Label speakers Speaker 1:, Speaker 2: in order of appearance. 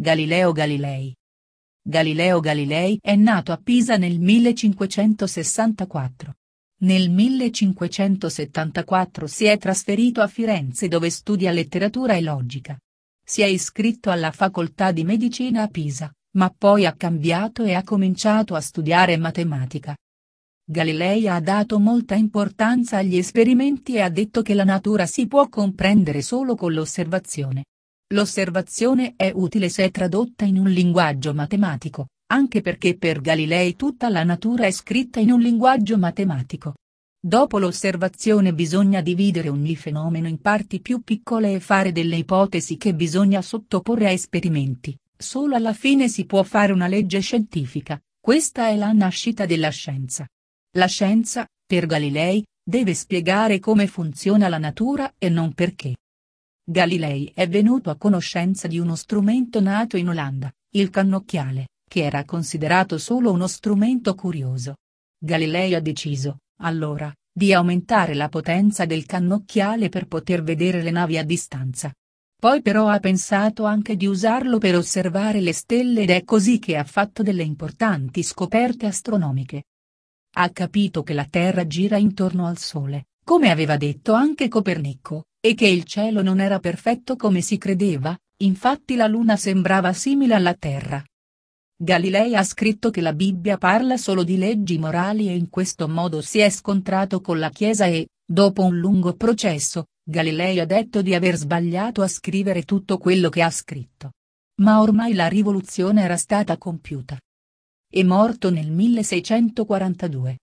Speaker 1: Galileo Galilei. Galileo Galilei è nato a Pisa nel 1564. Nel 1574 si è trasferito a Firenze dove studia letteratura e logica. Si è iscritto alla facoltà di medicina a Pisa, ma poi ha cambiato e ha cominciato a studiare matematica. Galilei ha dato molta importanza agli esperimenti e ha detto che la natura si può comprendere solo con l'osservazione. L'osservazione è utile se è tradotta in un linguaggio matematico, anche perché per Galilei tutta la natura è scritta in un linguaggio matematico. Dopo l'osservazione bisogna dividere ogni fenomeno in parti più piccole e fare delle ipotesi che bisogna sottoporre a esperimenti, solo alla fine si può fare una legge scientifica, questa è la nascita della scienza. La scienza, per Galilei, deve spiegare come funziona la natura e non perché. Galilei è venuto a conoscenza di uno strumento nato in Olanda, il cannocchiale, che era considerato solo uno strumento curioso. Galilei ha deciso, allora, di aumentare la potenza del cannocchiale per poter vedere le navi a distanza. Poi però ha pensato anche di usarlo per osservare le stelle ed è così che ha fatto delle importanti scoperte astronomiche. Ha capito che la Terra gira intorno al Sole, come aveva detto anche Copernico, e che il cielo non era perfetto come si credeva, infatti la Luna sembrava simile alla Terra. Galilei ha scritto che la Bibbia parla solo di leggi morali e in questo modo si è scontrato con la Chiesa e, dopo un lungo processo, Galilei ha detto di aver sbagliato a scrivere tutto quello che ha scritto. Ma ormai la rivoluzione era stata compiuta. È morto nel 1642.